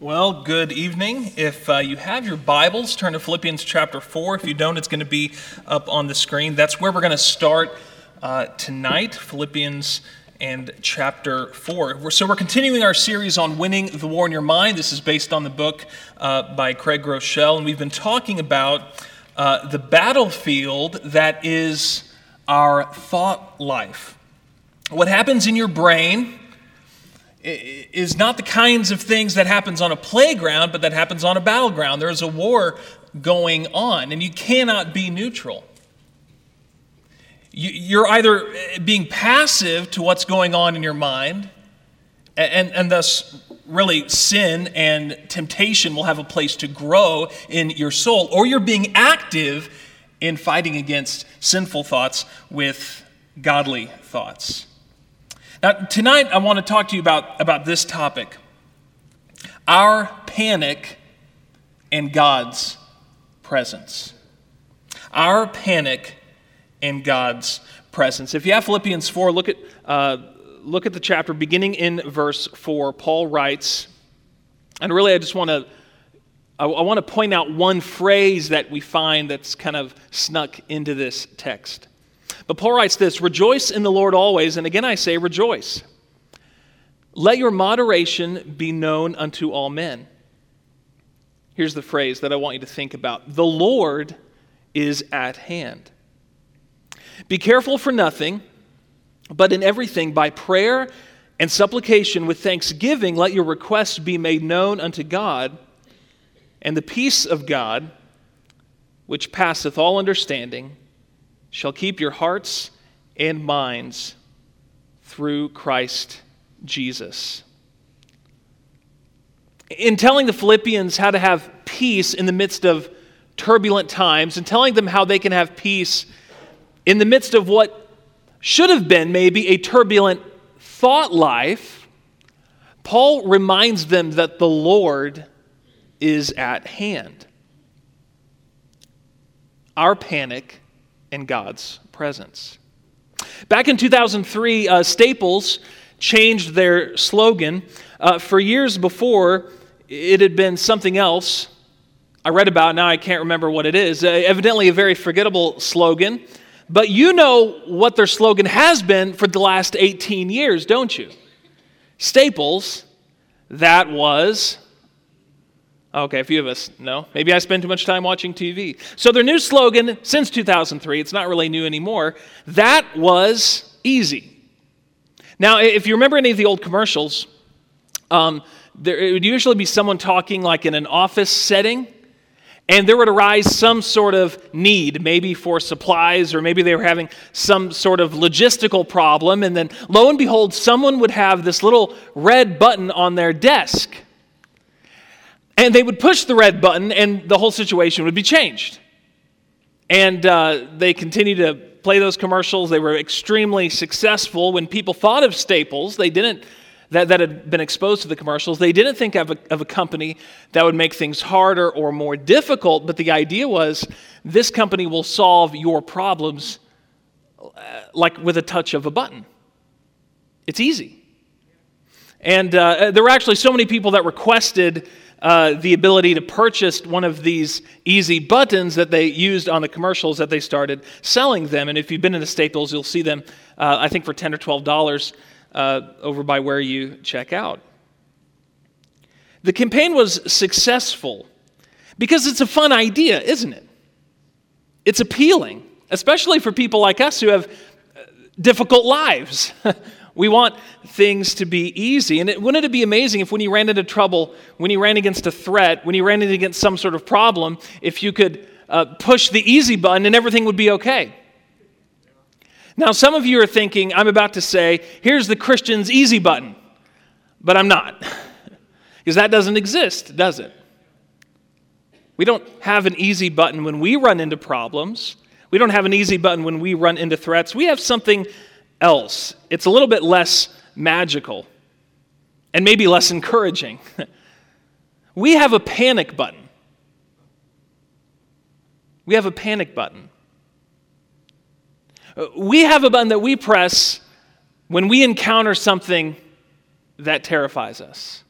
Well, good evening. If uh, you have your Bibles, turn to Philippians chapter 4. If you don't, it's going to be up on the screen. That's where we're going to start uh, tonight, Philippians and chapter 4. So, we're continuing our series on winning the war in your mind. This is based on the book uh, by Craig Groeschel, and we've been talking about uh, the battlefield that is our thought life. What happens in your brain is not the kinds of things that happens on a playground, but that happens on a battleground. There is a war going on, and you cannot be neutral. You're either uh, being passive to what's going on in your mind, and, and thus, really, sin and temptation will have a place to grow in your soul, or you're being active in fighting against sinful thoughts with godly thoughts. Now, tonight I want to talk to you about, about this topic our panic and God's presence. Our panic and God's presence. If you have Philippians 4, look at, uh, look at the chapter beginning in verse 4. Paul writes, and really I just want to. I want to point out one phrase that we find that's kind of snuck into this text. But Paul writes this Rejoice in the Lord always, and again I say, rejoice. Let your moderation be known unto all men. Here's the phrase that I want you to think about The Lord is at hand. Be careful for nothing, but in everything by prayer and supplication with thanksgiving, let your requests be made known unto God, and the peace of God, which passeth all understanding, shall keep your hearts and minds through Christ Jesus. In telling the Philippians how to have peace in the midst of turbulent times and telling them how they can have peace in the midst of what should have been maybe a turbulent thought life, Paul reminds them that the Lord is at hand. Our panic in God's presence. Back in 2003, uh, Staples changed their slogan. Uh, for years before, it had been something else. I read about now, I can't remember what it is. Uh, evidently, a very forgettable slogan. But you know what their slogan has been for the last 18 years, don't you? Staples, that was Okay, a few of us know. Maybe I spend too much time watching TV. So their new slogan since 2003, it's not really new anymore, that was easy. Now, if you remember any of the old commercials, um, there, it would usually be someone talking like in an office setting, and there would arise some sort of need, maybe for supplies, or maybe they were having some sort of logistical problem, and then lo and behold, someone would have this little red button on their desk and they would push the red button, and the whole situation would be changed. And uh, they continued to play those commercials. They were extremely successful. When people thought of Staples, they didn't, that, that had been exposed to the commercials, they didn't think of a, of a company that would make things harder or more difficult, but the idea was this company will solve your problems uh, like with a touch of a button. It's easy. And uh, there were actually so many people that requested uh, the ability to purchase one of these easy buttons that they used on the commercials that they started selling them. And if you've been in the Staples, you'll see them, uh, I think, for 10 or $12 uh, over by where you check out. The campaign was successful because it's a fun idea, isn't it? It's appealing, especially for people like us who have uh, difficult lives. We want things to be easy. And it, wouldn't it be amazing if when you ran into trouble, when you ran against a threat, when you ran against some sort of problem, if you could uh, push the easy button and everything would be okay? Now, some of you are thinking, I'm about to say, here's the Christian's easy button, but I'm not. because that doesn't exist, does it? We don't have an easy button when we run into problems. We don't have an easy button when we run into threats. We have something else. It's a little bit less magical and maybe less encouraging. we have a panic button. We have a panic button. We have a button that we press when we encounter something that terrifies us.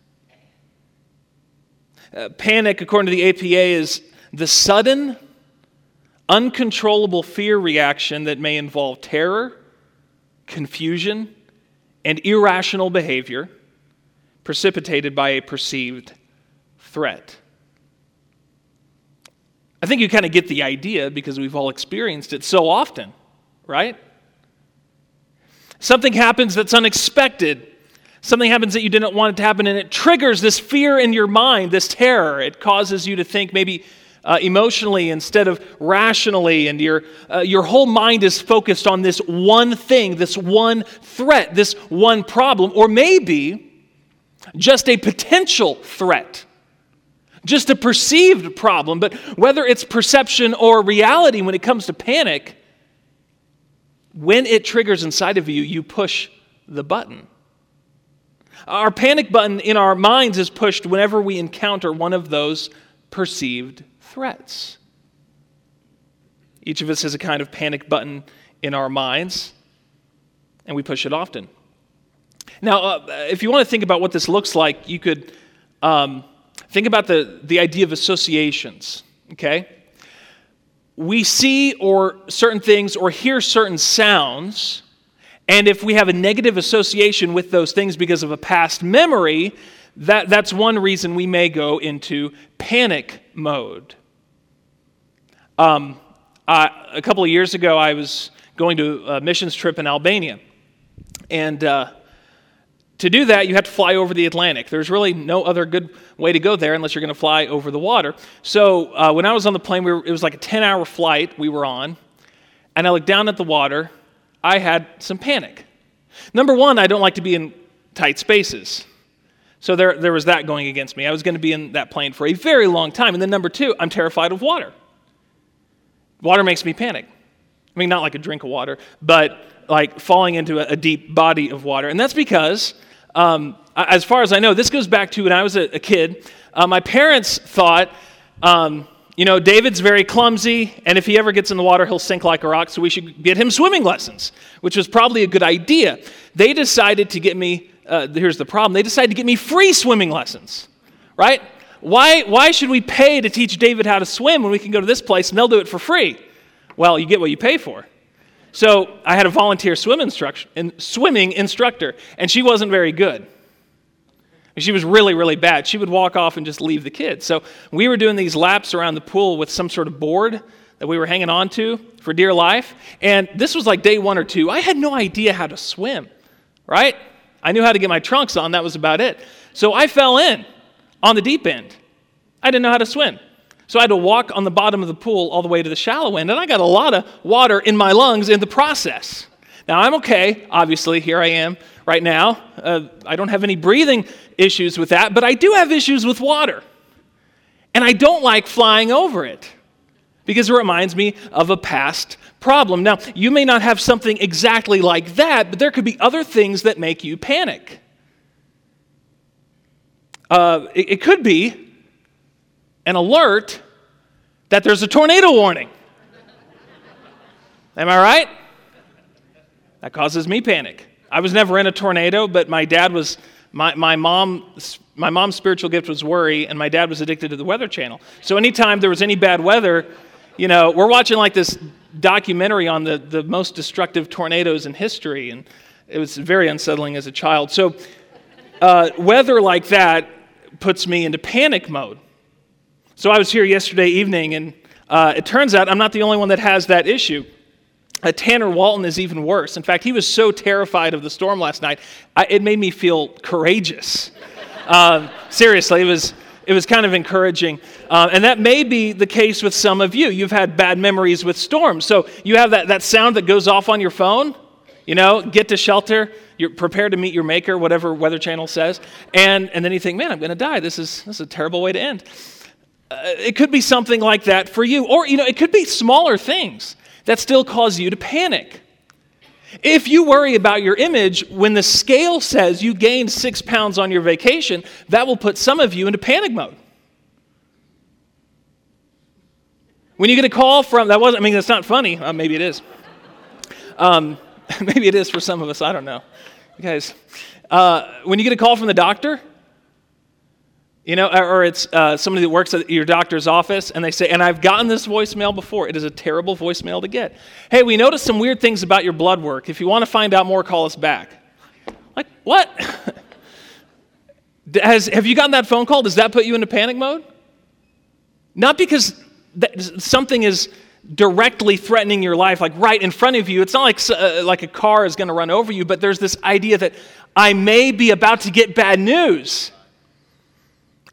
Uh, panic, according to the APA, is the sudden, uncontrollable fear reaction that may involve terror, confusion, and irrational behavior precipitated by a perceived threat. I think you kind of get the idea because we've all experienced it so often, right? Something happens that's unexpected. Something happens that you didn't want it to happen, and it triggers this fear in your mind, this terror. It causes you to think maybe uh, emotionally instead of rationally, and your, uh, your whole mind is focused on this one thing, this one threat, this one problem, or maybe just a potential threat just a perceived problem. But whether it's perception or reality, when it comes to panic, when it triggers inside of you, you push the button. Our panic button in our minds is pushed whenever we encounter one of those perceived threats. Each of us has a kind of panic button in our minds, and we push it often. Now, uh, if you want to think about what this looks like, you could um, think about the, the idea of associations, okay? We see or certain things or hear certain sounds, and if we have a negative association with those things because of a past memory, that, that's one reason we may go into panic mode. Um, I, a couple of years ago, I was going to a missions trip in Albania. And uh, to do that, you have to fly over the Atlantic. There's really no other good way to go there unless you're going to fly over the water. So uh, when I was on the plane, we were, it was like a 10 hour flight we were on, and I looked down at the water. I had some panic. Number one, I don't like to be in tight spaces. So there, there was that going against me. I was going to be in that plane for a very long time. And then number two, I'm terrified of water. Water makes me panic. I mean, not like a drink of water, but like falling into a, a deep body of water. And that's because um, as far as I know, this goes back to when I was a, a kid. Uh, my parents thought, um, you know, David's very clumsy, and if he ever gets in the water, he'll sink like a rock, so we should get him swimming lessons, which was probably a good idea. They decided to get me, uh, here's the problem, they decided to get me free swimming lessons, right? Why, why should we pay to teach David how to swim when we can go to this place and they'll do it for free? Well, you get what you pay for. So I had a volunteer swim instruction, swimming instructor, and she wasn't very good. She was really, really bad. She would walk off and just leave the kids. So we were doing these laps around the pool with some sort of board that we were hanging on to for dear life. And this was like day one or two. I had no idea how to swim, right? I knew how to get my trunks on, that was about it. So I fell in on the deep end. I didn't know how to swim. So I had to walk on the bottom of the pool all the way to the shallow end, and I got a lot of water in my lungs in the process. Now I'm okay, obviously, here I am right now. Uh, I don't have any breathing issues with that, but I do have issues with water. And I don't like flying over it because it reminds me of a past problem. Now, you may not have something exactly like that, but there could be other things that make you panic. Uh, it, it could be an alert that there's a tornado warning. Am I right? That causes me panic. I was never in a tornado, but my dad was, my, my, mom, my mom's spiritual gift was worry, and my dad was addicted to the Weather Channel. So anytime there was any bad weather, you know, we're watching like this documentary on the, the most destructive tornadoes in history, and it was very unsettling as a child. So uh, weather like that puts me into panic mode. So I was here yesterday evening, and uh, it turns out I'm not the only one that has that issue. Uh, Tanner Walton is even worse. In fact, he was so terrified of the storm last night, I, it made me feel courageous. Um, seriously, it was, it was kind of encouraging. Uh, and that may be the case with some of you. You've had bad memories with storms. So you have that, that sound that goes off on your phone, you know, get to shelter, you're prepared to meet your maker, whatever Weather Channel says. And, and then you think, man, I'm going to die. This is, this is a terrible way to end. Uh, it could be something like that for you. Or, you know, it could be smaller things that still cause you to panic. If you worry about your image, when the scale says you gained six pounds on your vacation, that will put some of you into panic mode. When you get a call from, that wasn't, I mean, that's not funny. Uh, maybe it is. Um, maybe it is for some of us. I don't know. Guys, uh, when you get a call from the doctor You know, or it's uh, somebody that works at your doctor's office and they say, and I've gotten this voicemail before. It is a terrible voicemail to get. Hey, we noticed some weird things about your blood work. If you want to find out more, call us back. Like, what? Has, have you gotten that phone call? Does that put you into panic mode? Not because that, something is directly threatening your life, like right in front of you. It's not like, uh, like a car is going to run over you, but there's this idea that I may be about to get bad news.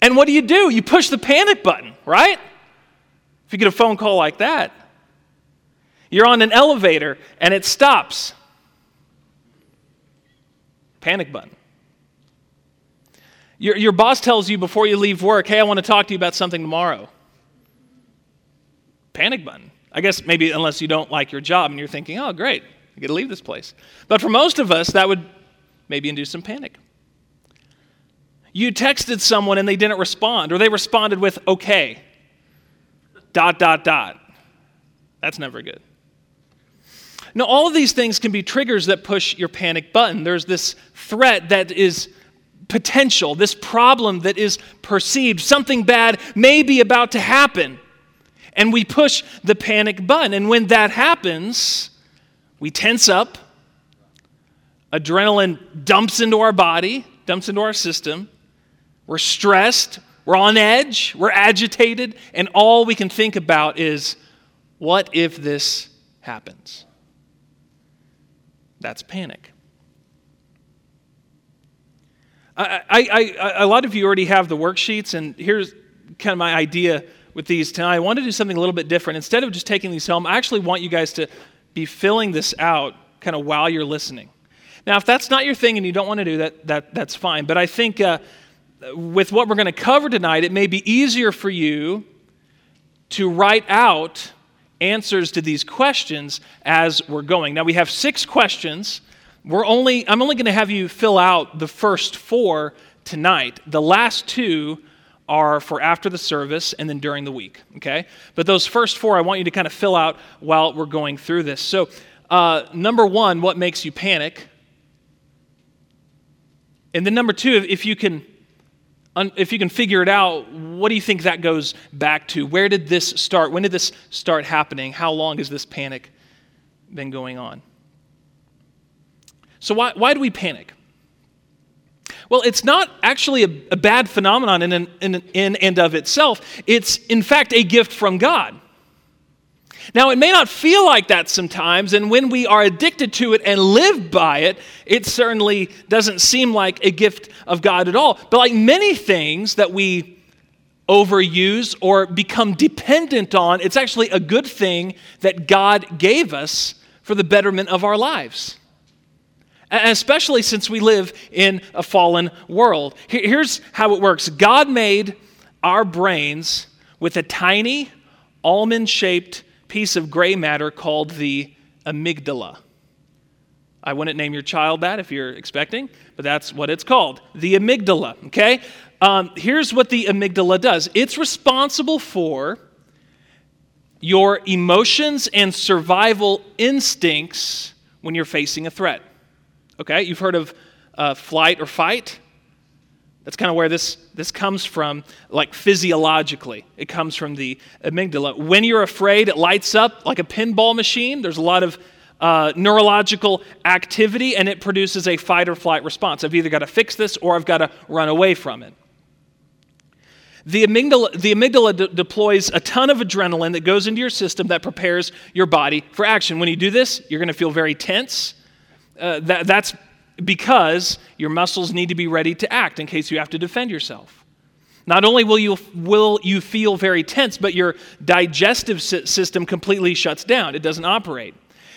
And what do you do? You push the panic button, right? If you get a phone call like that, you're on an elevator and it stops. Panic button. Your, your boss tells you before you leave work, hey, I want to talk to you about something tomorrow. Panic button. I guess maybe unless you don't like your job and you're thinking, oh, great, I get to leave this place. But for most of us, that would maybe induce some panic. You texted someone and they didn't respond, or they responded with, okay, dot, dot, dot. That's never good. Now, all of these things can be triggers that push your panic button. There's this threat that is potential, this problem that is perceived. Something bad may be about to happen. And we push the panic button. And when that happens, we tense up, adrenaline dumps into our body, dumps into our system. We're stressed, we're on edge, we're agitated, and all we can think about is what if this happens? That's panic. I, I, I, a lot of you already have the worksheets, and here's kind of my idea with these tonight. I want to do something a little bit different. Instead of just taking these home, I actually want you guys to be filling this out kind of while you're listening. Now, if that's not your thing and you don't want to do that, that that's fine. But I think uh, with what we're going to cover tonight, it may be easier for you to write out answers to these questions as we're going. Now, we have six questions we're only, I'm only going to have you fill out the first four tonight. The last two are for after the service and then during the week, okay? But those first four I want you to kind of fill out while we're going through this. So, uh, number one, what makes you panic? And then number two, if you can if you can figure it out, what do you think that goes back to? Where did this start? When did this start happening? How long has this panic been going on? So, why, why do we panic? Well, it's not actually a, a bad phenomenon in, in, in and of itself. It's, in fact, a gift from God. Now, it may not feel like that sometimes, and when we are addicted to it and live by it, it certainly doesn't seem like a gift of God at all. But like many things that we overuse or become dependent on, it's actually a good thing that God gave us for the betterment of our lives especially since we live in a fallen world. Here's how it works God made our brains with a tiny, almond shaped piece of gray matter called the amygdala. I wouldn't name your child that if you're expecting, but that's what it's called the amygdala, okay? Um, here's what the amygdala does it's responsible for your emotions and survival instincts when you're facing a threat. Okay, you've heard of uh, flight or fight. That's kind of where this, this comes from, like physiologically. It comes from the amygdala. When you're afraid, it lights up like a pinball machine. There's a lot of uh, neurological activity, and it produces a fight or flight response. I've either got to fix this or I've got to run away from it. The amygdala, the amygdala de- deploys a ton of adrenaline that goes into your system that prepares your body for action. When you do this, you're going to feel very tense. Uh, that, that's because your muscles need to be ready to act in case you have to defend yourself. Not only will you, will you feel very tense, but your digestive system completely shuts down. It doesn't operate.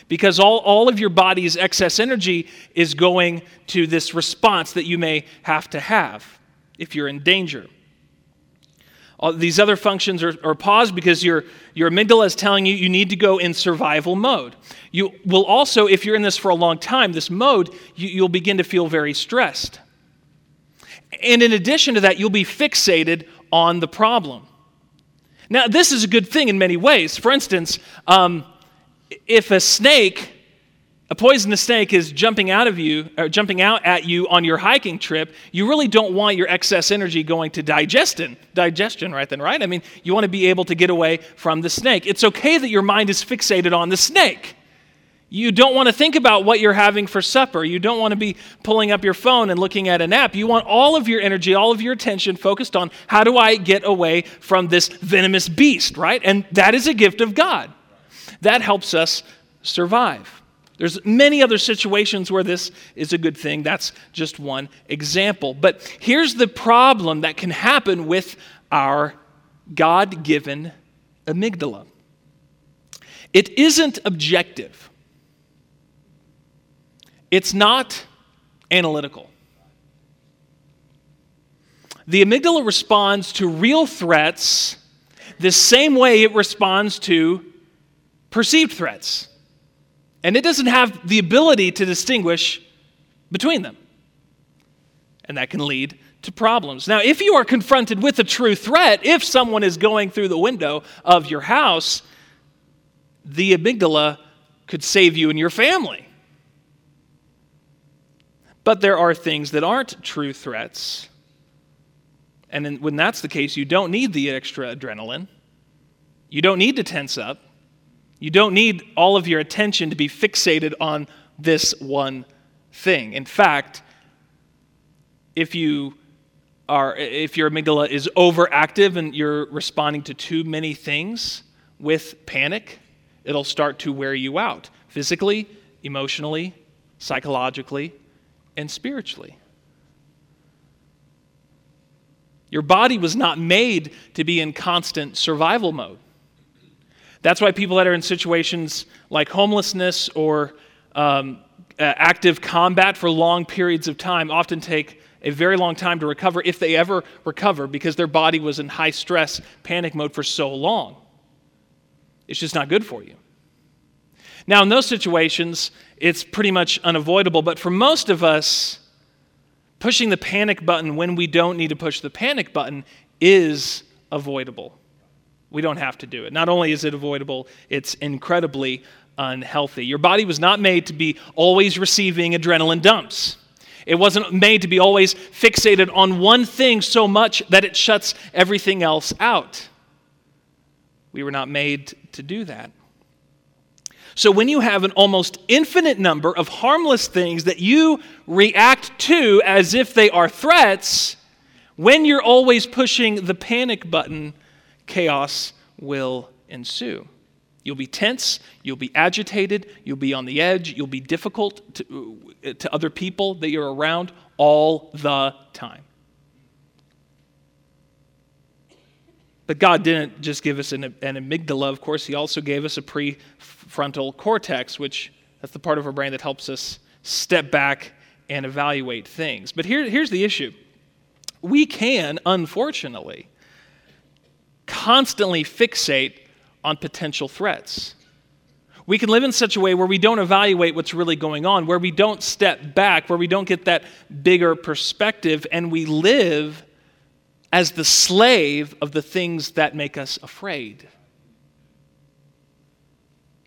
Because all, all of your body's excess energy is going to this response that you may have to have if you're in danger. All these other functions are, are paused because your, your amygdala is telling you you need to go in survival mode. You will also, if you're in this for a long time, this mode, you, you'll begin to feel very stressed. And in addition to that, you'll be fixated on the problem. Now, this is a good thing in many ways. For instance, um, if a snake a poisonous snake is jumping out of you or jumping out at you on your hiking trip you really don't want your excess energy going to digestion digestion right then right i mean you want to be able to get away from the snake it's okay that your mind is fixated on the snake you don't want to think about what you're having for supper. You don't want to be pulling up your phone and looking at an app. You want all of your energy, all of your attention focused on how do I get away from this venomous beast, right? And that is a gift of God. That helps us survive. There's many other situations where this is a good thing. That's just one example. But here's the problem that can happen with our God given amygdala it isn't objective. It's not analytical. The amygdala responds to real threats the same way it responds to perceived threats. And it doesn't have the ability to distinguish between them. And that can lead to problems. Now, if you are confronted with a true threat, if someone is going through the window of your house, the amygdala could save you and your family. But there are things that aren't true threats. And when that's the case, you don't need the extra adrenaline. You don't need to tense up. You don't need all of your attention to be fixated on this one thing. In fact, if you are if your amygdala is overactive and you're responding to too many things with panic, it'll start to wear you out physically, emotionally, psychologically, and spiritually. Your body was not made to be in constant survival mode. That's why people that are in situations like homelessness or um, active combat for long periods of time often take a very long time to recover, if they ever recover, because their body was in high stress, panic mode for so long. It's just not good for you. Now, in those situations, it's pretty much unavoidable, but for most of us, pushing the panic button when we don't need to push the panic button is avoidable. We don't have to do it. Not only is it avoidable, it's incredibly unhealthy. Your body was not made to be always receiving adrenaline dumps. It wasn't made to be always fixated on one thing so much that it shuts everything else out. We were not made to do that. So, when you have an almost infinite number of harmless things that you react to as if they are threats, when you're always pushing the panic button, chaos will ensue. You'll be tense, you'll be agitated, you'll be on the edge, you'll be difficult to, to other people that you're around all the time. But God didn't just give us an, an amygdala, of course, He also gave us a prefrontal cortex, which that's the part of our brain that helps us step back and evaluate things. But here, here's the issue we can, unfortunately, constantly fixate on potential threats. We can live in such a way where we don't evaluate what's really going on, where we don't step back, where we don't get that bigger perspective, and we live as the slave of the things that make us afraid.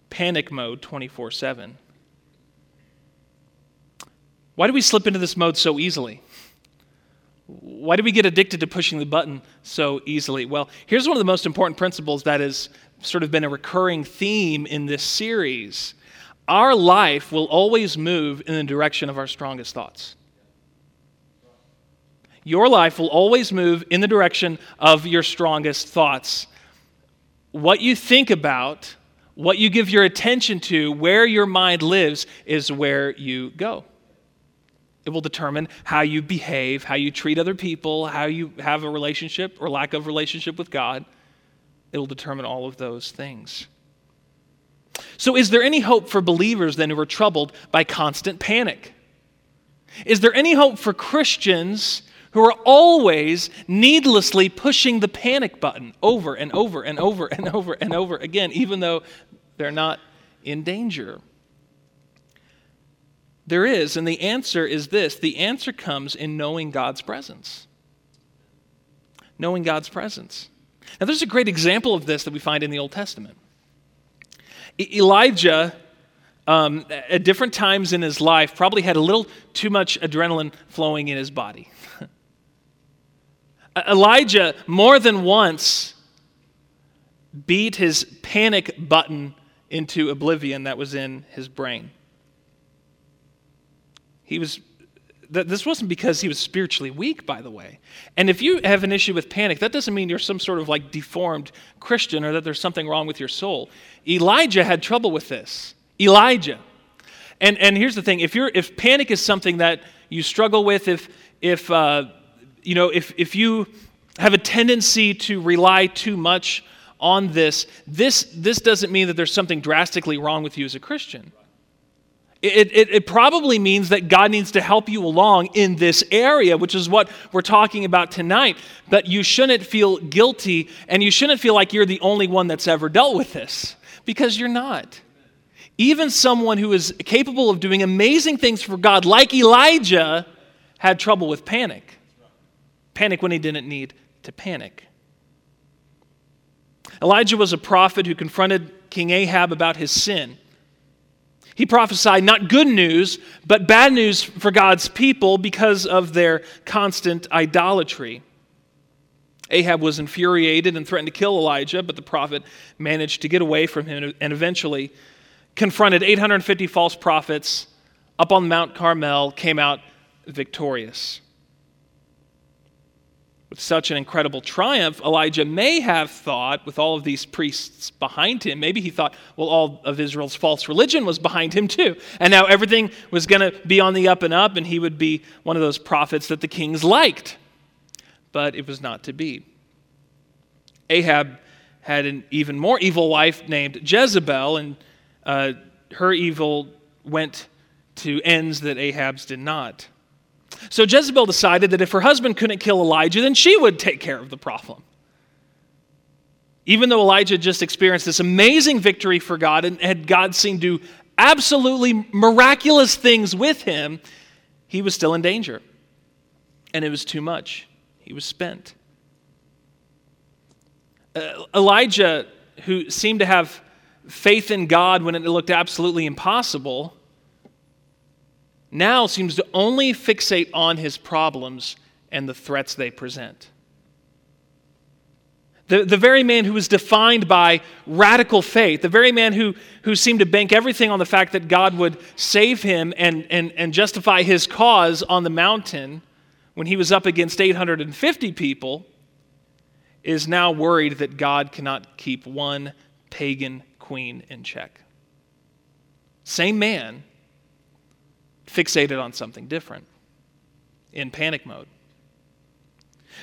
Panic mode 24 7. Why do we slip into this mode so easily? Why do we get addicted to pushing the button so easily? Well, here's one of the most important principles that has sort of been a recurring theme in this series. Our life will always move in the direction of our strongest thoughts. Your life will always move in the direction of your strongest thoughts. What you think about, what you give your attention to, where your mind lives, is where you go. It will determine how you behave, how you treat other people, how you have a relationship or lack of relationship with God. It will determine all of those things. So, is there any hope for believers then who are troubled by constant panic? Is there any hope for Christians who are always needlessly pushing the panic button over and over and over and over and over again, even though they're not in danger? There is, and the answer is this the answer comes in knowing God's presence. Knowing God's presence. Now, there's a great example of this that we find in the Old Testament. Elijah um, at different times in his life, probably had a little too much adrenaline flowing in his body. Elijah, more than once, beat his panic button into oblivion that was in his brain. He was this wasn't because he was spiritually weak, by the way. And if you have an issue with panic, that doesn't mean you're some sort of like deformed Christian or that there's something wrong with your soul. Elijah had trouble with this. Elijah. And, and here's the thing if, you're, if panic is something that you struggle with, if, if, uh, you know, if, if you have a tendency to rely too much on this, this, this doesn't mean that there's something drastically wrong with you as a Christian. It, it, it, probably means that God needs to help you along in this area, which is what we're talking about tonight. But you shouldn't feel guilty and you shouldn't feel like you're the only one that's ever dealt with this because you're not. Even someone who is capable of doing amazing things for God, like Elijah, had trouble with panic. Panic when he didn't need to panic. Elijah was a prophet who confronted King Ahab about his sin. He prophesied not good news, but bad news for God's people because of their constant idolatry. Ahab was infuriated and threatened to kill Elijah, but the prophet managed to get away from him and eventually confronted 850 false prophets up on Mount Carmel, came out victorious. With such an incredible triumph, Elijah may have thought, with all of these priests behind him, maybe he thought, well, all of Israel's false religion was behind him too. And now everything was going to be on the up and up, and he would be one of those prophets that the kings liked. But it was not to be. Ahab had an even more evil wife named Jezebel, and uh, her evil went to ends that Ahab's did not. So Jezebel decided that if her husband couldn't kill Elijah, then she would take care of the problem. Even though Elijah just experienced this amazing victory for God and had God seen do absolutely miraculous things with him, he was still in danger. And it was too much. He was spent. Uh, Elijah, who seemed to have faith in God when it looked absolutely impossible, now seems to only fixate on his problems and the threats they present. The, the very man who was defined by radical faith, the very man who, who seemed to bank everything on the fact that God would save him and, and, and justify his cause on the mountain when he was up against 850 people, is now worried that God cannot keep one pagan queen in check. Same man, fixated on something different, in panic mode.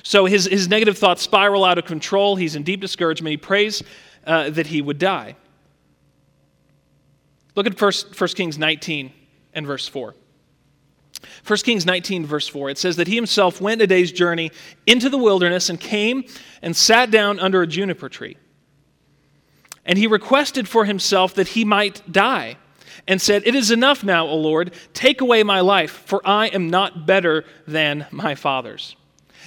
So his, his negative thoughts spiral out of control. He's in deep discouragement. He prays uh, that he would die. Look at 1, 1 Kings 19 and verse 4. 1 Kings 19, verse 4, it says that he himself went a day's journey into the wilderness and came and sat down under a juniper tree. And he requested for himself that he might die and said, It is enough now, O Lord, take away my life, for I am not better than my fathers.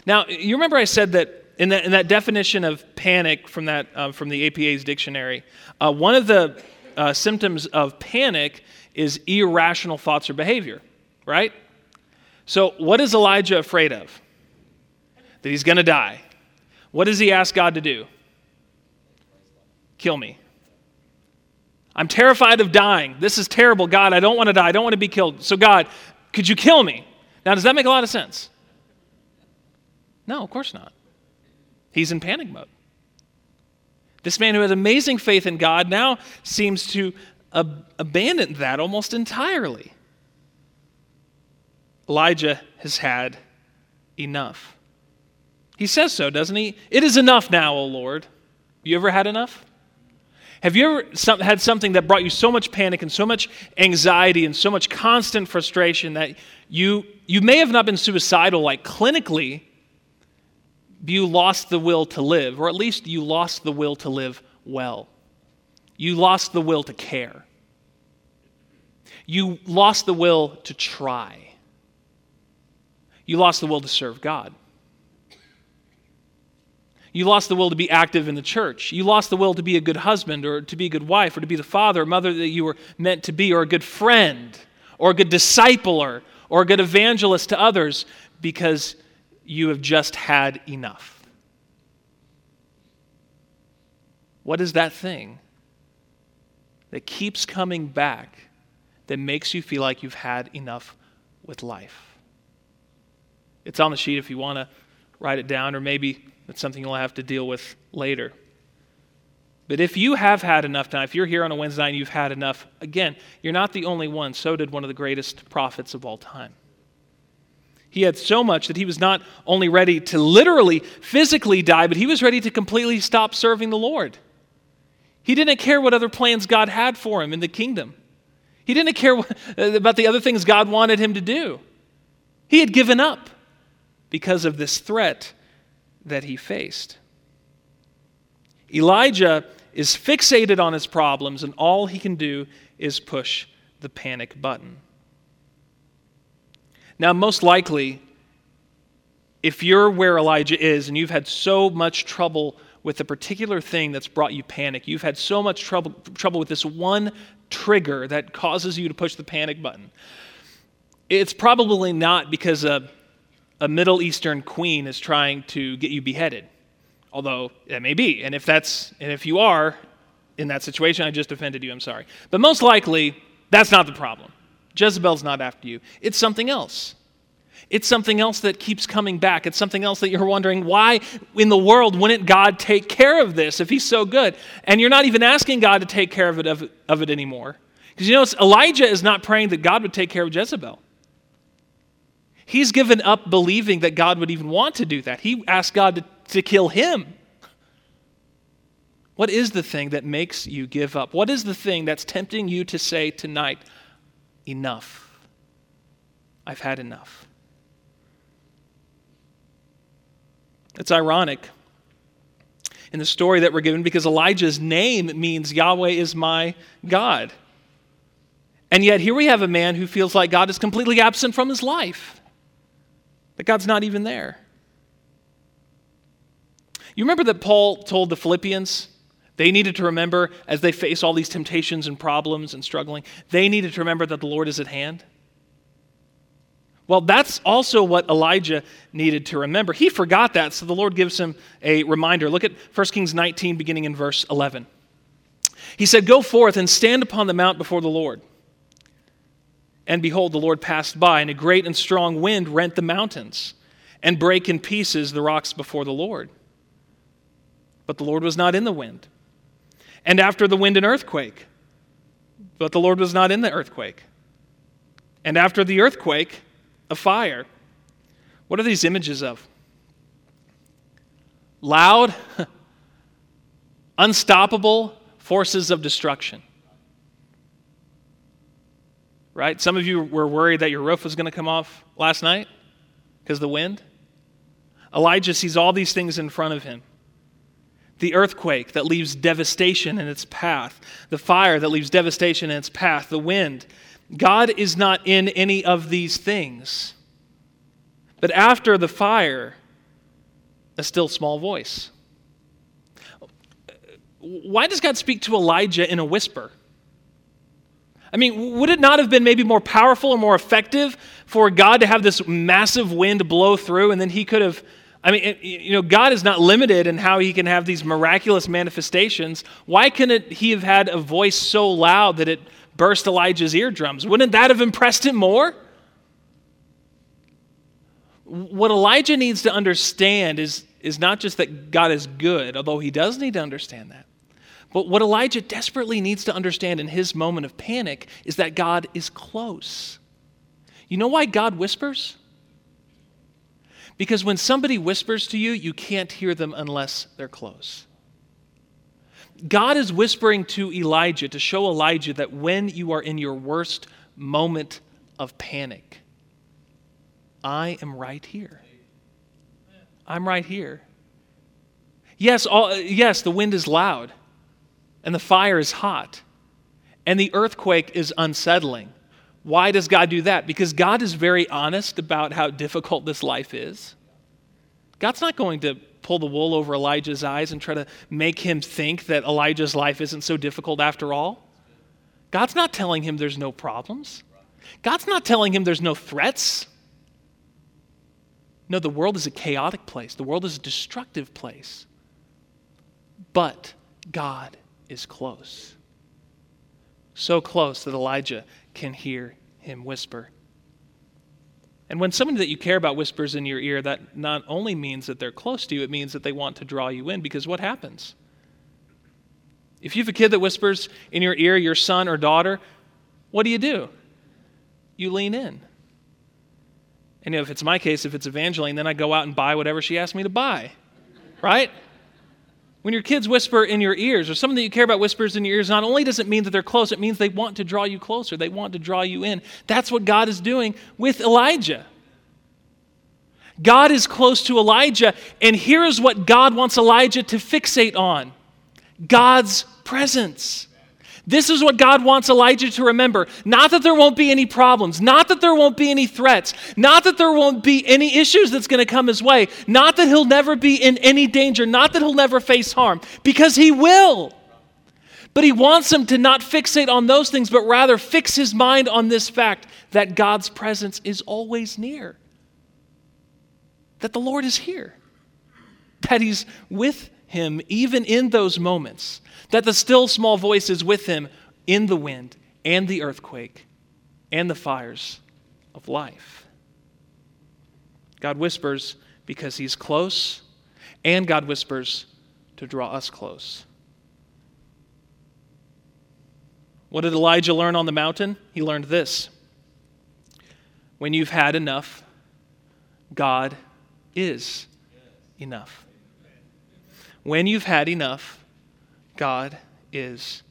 Now, you remember I said that in that, in that definition of panic from, that, uh, from the APA's dictionary, uh, one of the uh, symptoms of panic is irrational thoughts or behavior, right? So, what is Elijah afraid of? That he's going to die. What does he ask God to do? Kill me. I'm terrified of dying. This is terrible. God, I don't want to die. I don't want to be killed. So, God, could you kill me? Now, does that make a lot of sense? No, of course not. He's in panic mode. This man who has amazing faith in God now seems to ab- abandon that almost entirely. Elijah has had enough. He says so, doesn't he? It is enough now, O Lord. You ever had enough? Have you ever had something that brought you so much panic and so much anxiety and so much constant frustration that you, you may have not been suicidal, like clinically, you lost the will to live, or at least you lost the will to live well? You lost the will to care. You lost the will to try. You lost the will to serve God. You lost the will to be active in the church. You lost the will to be a good husband or to be a good wife or to be the father or mother that you were meant to be or a good friend or a good discipler or a good evangelist to others because you have just had enough. What is that thing that keeps coming back that makes you feel like you've had enough with life? It's on the sheet if you want to write it down, or maybe it's something you'll have to deal with later. But if you have had enough time, if you're here on a Wednesday and you've had enough, again, you're not the only one. So did one of the greatest prophets of all time. He had so much that he was not only ready to literally, physically die, but he was ready to completely stop serving the Lord. He didn't care what other plans God had for him in the kingdom. He didn't care about the other things God wanted him to do. He had given up because of this threat that he faced. Elijah is fixated on his problems, and all he can do is push the panic button. Now, most likely, if you're where Elijah is and you've had so much trouble with a particular thing that's brought you panic, you've had so much trouble, trouble with this one trigger that causes you to push the panic button, it's probably not because a a Middle Eastern queen is trying to get you beheaded. Although that may be. And if that's and if you are in that situation, I just offended you, I'm sorry. But most likely, that's not the problem. Jezebel's not after you. It's something else. It's something else that keeps coming back. It's something else that you're wondering why in the world wouldn't God take care of this if he's so good? And you're not even asking God to take care of it, of, of it anymore. Because you know, Elijah is not praying that God would take care of Jezebel. He's given up believing that God would even want to do that. He asked God to, to kill him. What is the thing that makes you give up? What is the thing that's tempting you to say tonight, enough? I've had enough. It's ironic in the story that we're given because Elijah's name means Yahweh is my God. And yet, here we have a man who feels like God is completely absent from his life that God's not even there. You remember that Paul told the Philippians they needed to remember as they face all these temptations and problems and struggling, they needed to remember that the Lord is at hand? Well, that's also what Elijah needed to remember. He forgot that, so the Lord gives him a reminder. Look at 1 Kings 19, beginning in verse 11. He said, Go forth and stand upon the mount before the Lord. And behold, the Lord passed by, and a great and strong wind rent the mountains and brake in pieces the rocks before the Lord. But the Lord was not in the wind. And after the wind, an earthquake. But the Lord was not in the earthquake. And after the earthquake, a fire. What are these images of? Loud, unstoppable forces of destruction right? Some of you were worried that your roof was going to come off last night because the wind. Elijah sees all these things in front of him the earthquake that leaves devastation in its path, the fire that leaves devastation in its path, the wind. God is not in any of these things. But after the fire, a still small voice. Why does God speak to Elijah in a whisper? I mean, would it not have been maybe more powerful or more effective for God to have this massive wind blow through and then he could have? I mean, you know, God is not limited in how he can have these miraculous manifestations. Why couldn't he have had a voice so loud that it burst Elijah's eardrums? Wouldn't that have impressed him more? What Elijah needs to understand is, is not just that God is good, although he does need to understand that. But what Elijah desperately needs to understand in his moment of panic is that God is close. You know why God whispers? Because when somebody whispers to you, you can't hear them unless they're close. God is whispering to Elijah to show Elijah that when you are in your worst moment of panic, I am right here. I'm right here. Yes, all, yes, the wind is loud and the fire is hot, and the earthquake is unsettling. Why does God do that? Because God is very honest about how difficult this life is. God's not going to pull the wool over Elijah's eyes and try to make him think that Elijah's life isn't so difficult after all. God's not telling him there's no problems. God's not telling him there's no threats. No, the world is a chaotic place, the world is a destructive place. But God is close. So close that Elijah can hear him whisper. And when someone that you care about whispers in your ear, that not only means that they're close to you, it means that they want to draw you in. Because what happens? If you have a kid that whispers in your ear, your son or daughter, what do you do? You lean in. And if it's my case, if it's Evangeline, then I go out and buy whatever she asks me to buy. Right? When your kids whisper in your ears, or someone that you care about whispers in your ears, not only does it mean that they're close, it means they want to draw you closer. They want to draw you in. That's what God is doing with Elijah. God is close to Elijah, and here is what God wants Elijah to fixate on God's presence. This is what God wants Elijah to remember. Not that there won't be any problems, not that there won't be any threats, not that there won't be any issues that's going to come his way, not that he'll never be in any danger, not that he'll never face harm, because he will. But he wants him to not fixate on those things, but rather fix his mind on this fact that God's presence is always near, that the Lord is here, that he's with him even in those moments that the still small voice is with him in the wind and the earthquake and the fires of life. God whispers because he's close, and God whispers to draw us close. What did Elijah learn on the mountain? He learned this When you've had enough, God is enough. When you've had enough, God is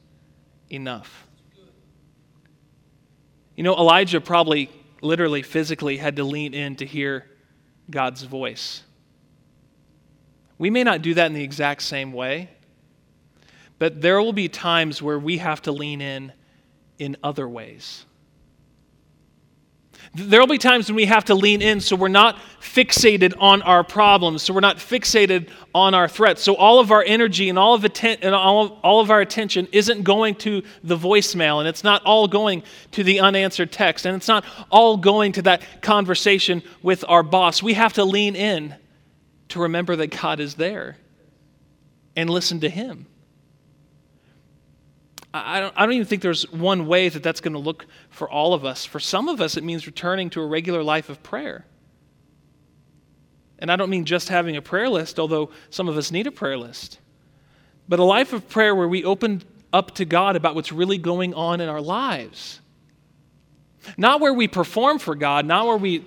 enough. You know, Elijah probably literally, physically had to lean in to hear God's voice. We may not do that in the exact same way, but there will be times where we have to lean in in other ways. There will be times when we have to lean in so we're not fixated on our problems, so we're not fixated on our threats. So all of our energy and all of, atten- and all of, all of our attention isn't going to the voicemail, and it's not all going to the unanswered text, and it's not all going to that conversation with our boss. We have to lean in to remember that God is there and listen to Him. I don't, I don't even think there's one way that that's going to look for all of us. For some of us, it means returning to a regular life of prayer. And I don't mean just having a prayer list, although some of us need a prayer list, but a life of prayer where we open up to God about what's really going on in our lives. Not where we perform for God, not where we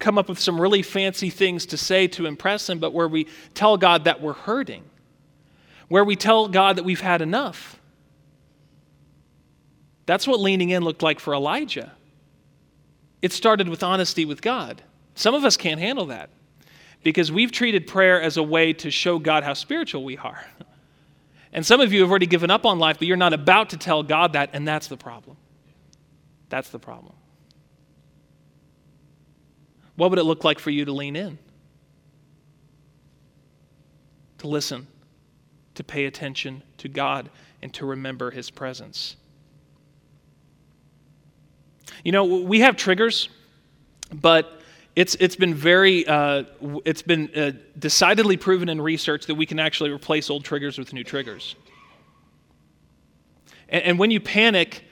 come up with some really fancy things to say to impress Him, but where we tell God that we're hurting, where we tell God that we've had enough that's what leaning in looked like for Elijah. It started with honesty with God. Some of us can't handle that because we've treated prayer as a way to show God how spiritual we are. And some of you have already given up on life, but you're not about to tell God that, and that's the problem. That's the problem. What would it look like for you to lean in? To listen, to pay attention to God, and to remember His presence. You know, we have triggers, but it's, it's been very, uh, it's been uh, decidedly proven in research that we can actually replace old triggers with new triggers. And, and when you panic,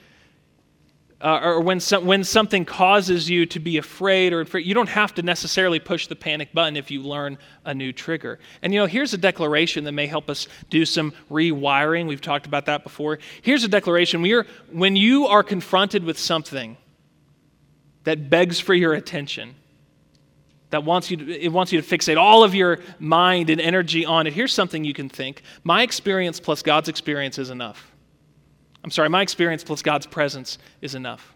uh, or when, some, when something causes you to be afraid or afraid, you don't have to necessarily push the panic button if you learn a new trigger. And you know, here's a declaration that may help us do some rewiring. We've talked about that before. Here's a declaration. Are, when you are confronted with something that begs for your attention, that wants you to, it wants you to fixate all of your mind and energy on it. Here's something you can think my experience plus God's experience is enough. I'm sorry, my experience plus God's presence is enough.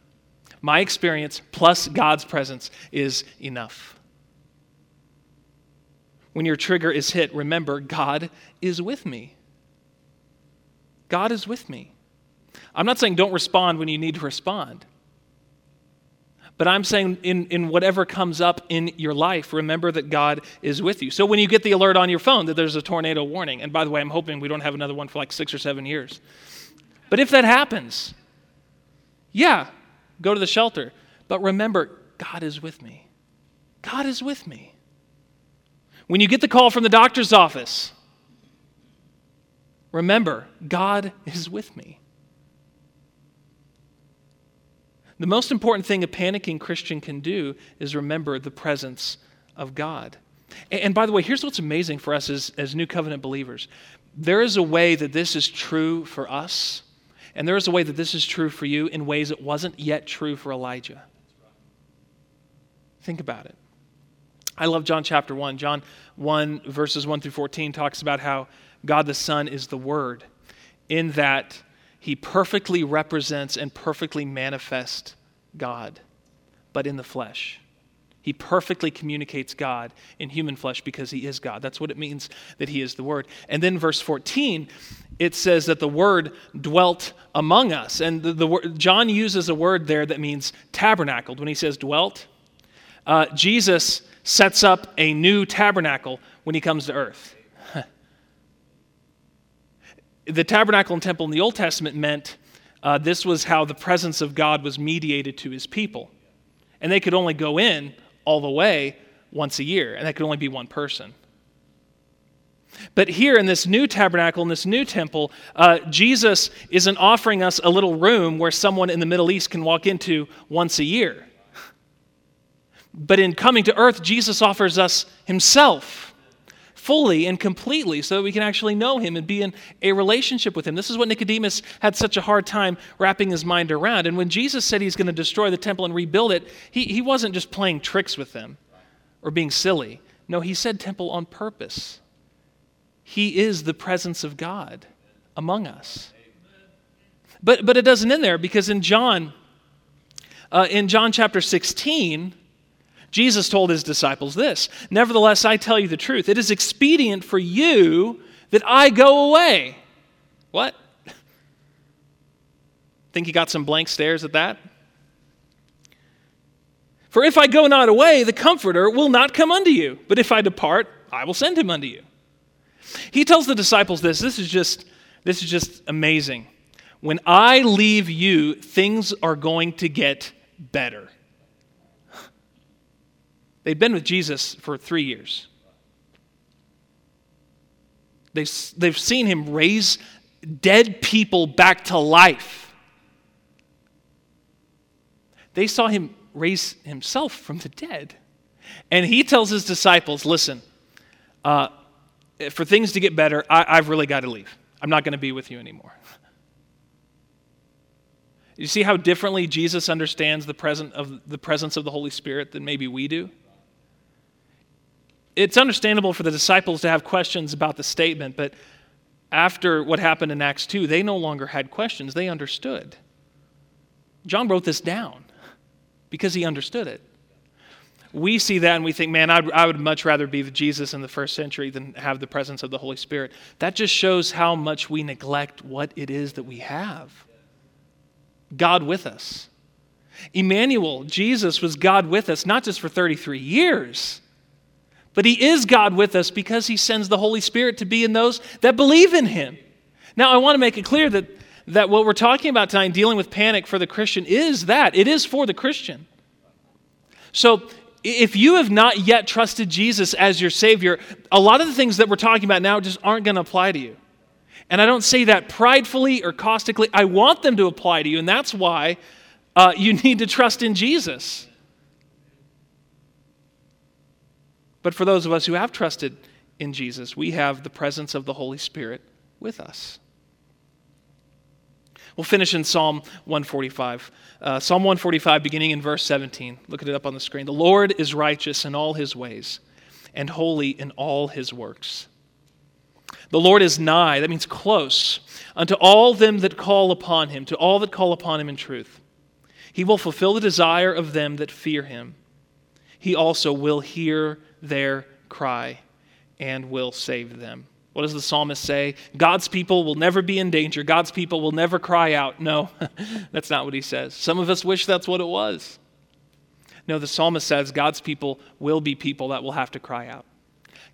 My experience plus God's presence is enough. When your trigger is hit, remember God is with me. God is with me. I'm not saying don't respond when you need to respond. But I'm saying, in, in whatever comes up in your life, remember that God is with you. So when you get the alert on your phone that there's a tornado warning, and by the way, I'm hoping we don't have another one for like six or seven years. But if that happens, yeah, go to the shelter. But remember, God is with me. God is with me. When you get the call from the doctor's office, remember, God is with me. The most important thing a panicking Christian can do is remember the presence of God. And, by the way, here's what's amazing for us as, as New Covenant believers there is a way that this is true for us, and there is a way that this is true for you in ways it wasn't yet true for Elijah. Think about it. I love John chapter 1. John 1, verses 1 through 14, talks about how God the Son is the Word, in that he perfectly represents and perfectly manifests God, but in the flesh. He perfectly communicates God in human flesh because he is God. That's what it means that he is the Word. And then verse 14, it says that the Word dwelt among us. And the, the John uses a word there that means tabernacled. When he says dwelt, uh, Jesus sets up a new tabernacle when he comes to earth the tabernacle and temple in the Old Testament meant uh, this was how the presence of God was mediated to his people. And they could only go in all the way once a year, and that could only be one person. But here in this new tabernacle, in this new temple, uh, Jesus isn't offering us a little room where someone in the Middle East can walk into once a year. But in coming to earth, Jesus offers us himself fully and completely so that we can actually know him and be in a relationship with him. This is what Nicodemus had such a hard time wrapping his mind around. And when Jesus said he's going to destroy the temple and rebuild it, he, he wasn't just playing tricks with them or being silly. No, he said temple on purpose. He is the presence of God among us. But, but it doesn't end there because in John, uh, in John chapter 16, Jesus told his disciples this Nevertheless, I tell you the truth. It is expedient for you that I go away. What? Think you got some blank stares at that? For if I go not away, the Comforter will not come unto you. But if I depart, I will send him unto you. He tells the disciples this. This is just, this is just amazing. When I leave you, things are going to get better. They'd been with Jesus for three years. They, they've seen him raise dead people back to life. They saw him raise himself from the dead. And he tells his disciples listen, uh, for things to get better, I, I've really got to leave. I'm not going to be with you anymore. You see how differently Jesus understands the, present of, the presence of the Holy Spirit than maybe we do? It's understandable for the disciples to have questions about the statement, but after what happened in Acts 2, they no longer had questions. They understood. John wrote this down because he understood it. We see that and we think, man, I'd, I would much rather be with Jesus in the first century than have the presence of the Holy Spirit. That just shows how much we neglect what it is that we have God with us. Emmanuel, Jesus, was God with us, not just for 33 years but He is God with us because He sends the Holy Spirit to be in those that believe in Him. Now, I want to make it clear that, that what we're talking about tonight, dealing with panic for the Christian, is that it is for the Christian. So, if you have not yet trusted Jesus as your Savior, a lot of the things that we're talking about now just aren't going to apply to you. And I don't say that pridefully or caustically. I want them to apply to you, and that's why uh, you need to trust in Jesus. But for those of us who have trusted in Jesus, we have the presence of the Holy Spirit with us. We'll finish in Psalm 145. Uh, Psalm 145, beginning in verse 17. Look at it up on the screen. The Lord is righteous in all his ways and holy in all his works. The Lord is nigh, that means close, unto all them that call upon him, to all that call upon him in truth. He will fulfill the desire of them that fear him. He also will hear their cry and will save them. What does the psalmist say? God's people will never be in danger. God's people will never cry out. No, that's not what he says. Some of us wish that's what it was. No, the psalmist says God's people will be people that will have to cry out.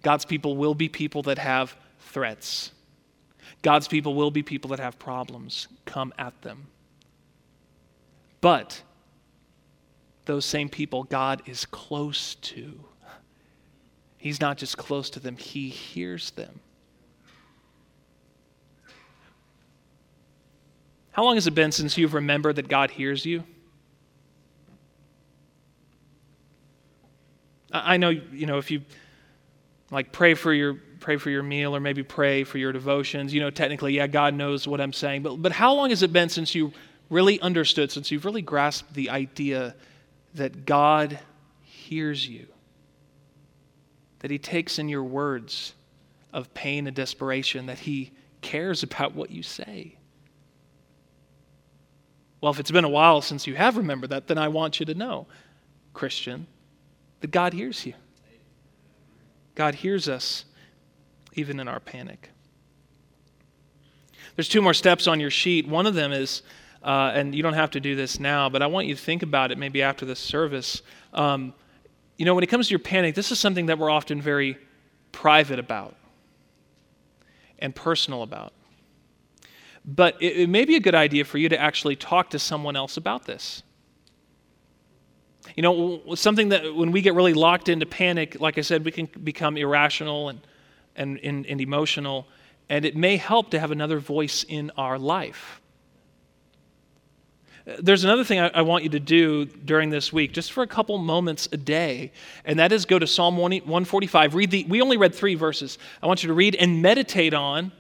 God's people will be people that have threats. God's people will be people that have problems. Come at them. But those same people God is close to. He's not just close to them, He hears them. How long has it been since you've remembered that God hears you? I know, you know, if you like pray for your pray for your meal or maybe pray for your devotions, you know, technically, yeah, God knows what I'm saying. But but how long has it been since you really understood, since you've really grasped the idea that God hears you? That He takes in your words of pain and desperation, that He cares about what you say. Well, if it's been a while since you have remembered that, then I want you to know, Christian, that God hears you. God hears us even in our panic. There's two more steps on your sheet. One of them is, uh, and you don't have to do this now, but I want you to think about it maybe after this service. Um, you know, when it comes to your panic, this is something that we're often very private about and personal about. But it, it may be a good idea for you to actually talk to someone else about this. You know, something that when we get really locked into panic, like I said, we can become irrational and, and, and, and emotional, and it may help to have another voice in our life. There's another thing I, I, want you to do during this week, just for a couple moments a day, and that is go to Psalm 145. Read the, we only read three verses. I want you to read and meditate on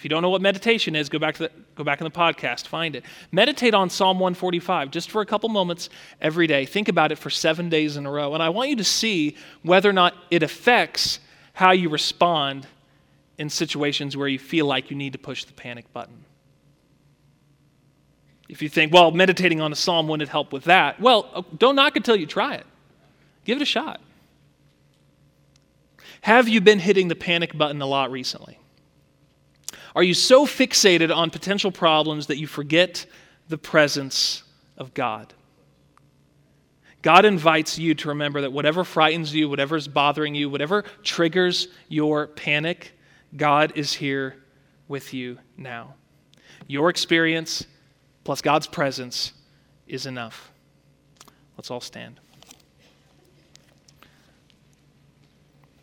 if you don't know what meditation is, go back, to the, go back in the podcast, find it. Meditate on Psalm 145 just for a couple moments every day. Think about it for seven days in a row. And I want you to see whether or not it affects how you respond in situations where you feel like you need to push the panic button. If you think, well, meditating on a psalm wouldn't help with that, well, uh, don't knock until you try it. Give it a shot. Have you been hitting the panic button a lot recently? Are you so fixated on potential problems that you forget the presence of God? God invites you to remember that whatever frightens you, whatever is bothering you, whatever triggers your panic, God is here with you now. Your experience plus God's presence is enough. Let's all stand.